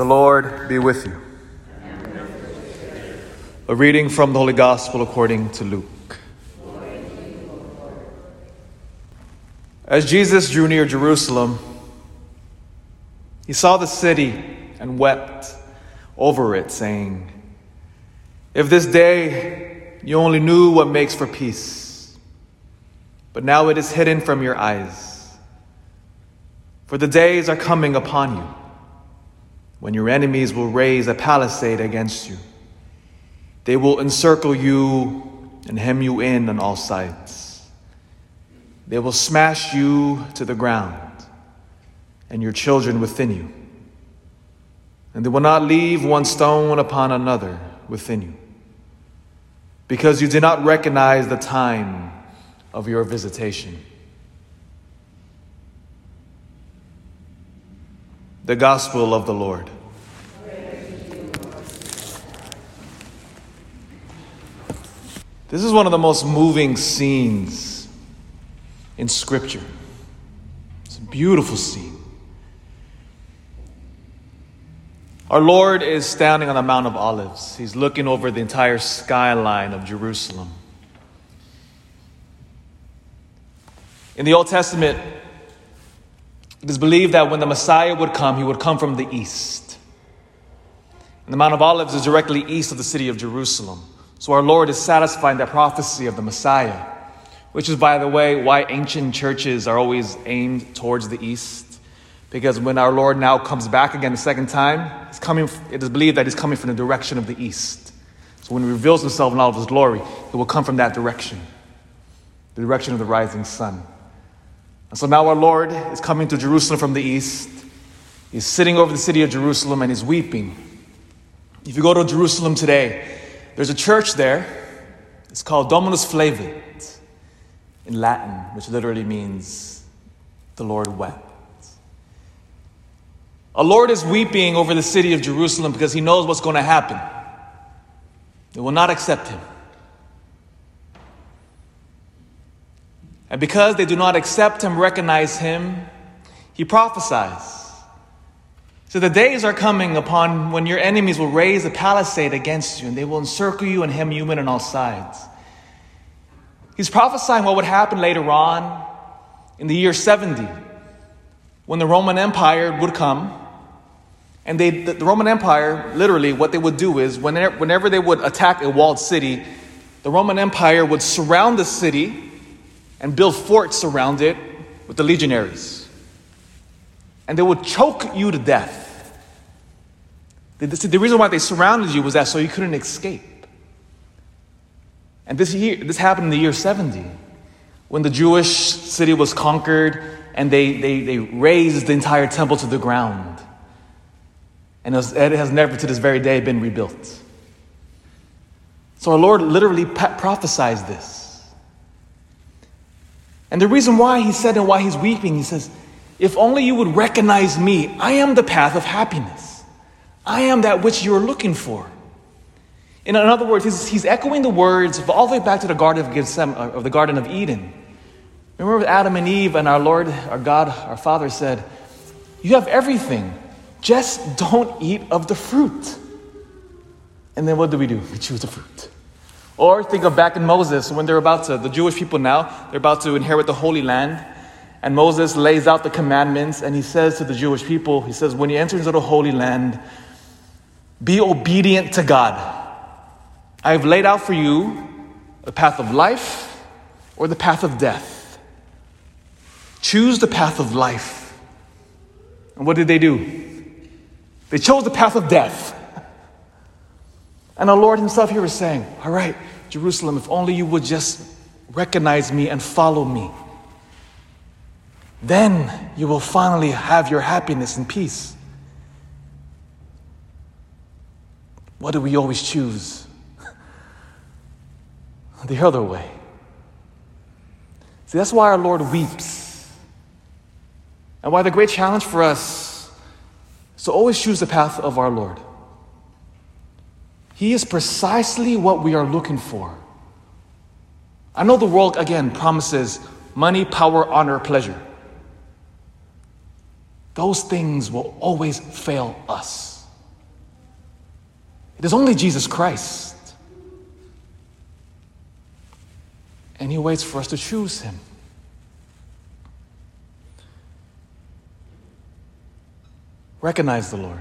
The Lord be with you. A reading from the Holy Gospel according to Luke. As Jesus drew near Jerusalem, he saw the city and wept over it, saying, If this day you only knew what makes for peace, but now it is hidden from your eyes. For the days are coming upon you when your enemies will raise a palisade against you. They will encircle you and hem you in on all sides. They will smash you to the ground and your children within you. And they will not leave one stone upon another within you, because you did not recognize the time of your visitation. The Gospel of the Lord. This is one of the most moving scenes in Scripture. It's a beautiful scene. Our Lord is standing on the Mount of Olives. He's looking over the entire skyline of Jerusalem. In the Old Testament, it is believed that when the Messiah would come, he would come from the east. And the Mount of Olives is directly east of the city of Jerusalem. So our Lord is satisfying that prophecy of the Messiah, which is, by the way, why ancient churches are always aimed towards the east. Because when our Lord now comes back again the second time, he's coming, it is believed that he's coming from the direction of the east. So when he reveals himself in all of his glory, he will come from that direction, the direction of the rising sun. And so now our Lord is coming to Jerusalem from the east. He's sitting over the city of Jerusalem and he's weeping. If you go to Jerusalem today, there's a church there. It's called Dominus Flevit in Latin, which literally means the Lord wept. Our Lord is weeping over the city of Jerusalem because he knows what's going to happen. They will not accept him. And because they do not accept him, recognize him, he prophesies. So the days are coming upon when your enemies will raise a palisade against you, and they will encircle you and hem you in on all sides. He's prophesying what would happen later on in the year 70, when the Roman Empire would come. And they, the, Roman Empire, literally, what they would do is whenever, whenever they would attack a walled city, the Roman Empire would surround the city and build forts around it with the legionaries. And they would choke you to death. The, reason why they surrounded you was that so you couldn't escape. And this, year, this happened in the year 70 when the Jewish city was conquered and they, they, they razed the entire temple to the ground. And it, was, it has never to this very day been rebuilt. So our Lord literally prophesies this. And the reason why he said and why he's weeping, he says, If only you would recognize me, I am the path of happiness. I am that which you're looking for. In other words, he's, he's echoing the words all the way back to the Garden of, uh, of the Garden of Eden. Remember Adam and Eve and our Lord, our God, our Father said, You have everything, just don't eat of the fruit. And then what do we do? We choose the fruit. Or think of back in Moses when they're about to, the Jewish people now, they're about to inherit the Holy Land. And Moses lays out the commandments and he says to the Jewish people, he says, when you enter into the Holy Land, be obedient to God. I have laid out for you the path of life or the path of death. Choose the path of life. And what did they do? They chose the path of death. And the Lord Himself here is saying, All right, Jerusalem, if only you would just recognize me and follow me, then you will finally have your happiness and peace. What do we always choose? the other way. See, that's why our Lord weeps. And why the great challenge for us is to always choose the path of our Lord. He is precisely what we are looking for. I know the world, again, promises money, power, honor, pleasure. Those things will always fail us. It is only Jesus Christ. And He waits for us to choose Him. Recognize the Lord.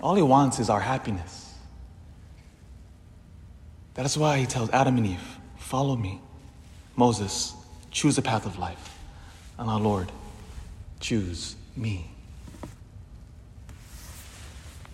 All He wants is our happiness. That is why He tells Adam and Eve, Follow me. Moses, choose a path of life. And our Lord, choose me.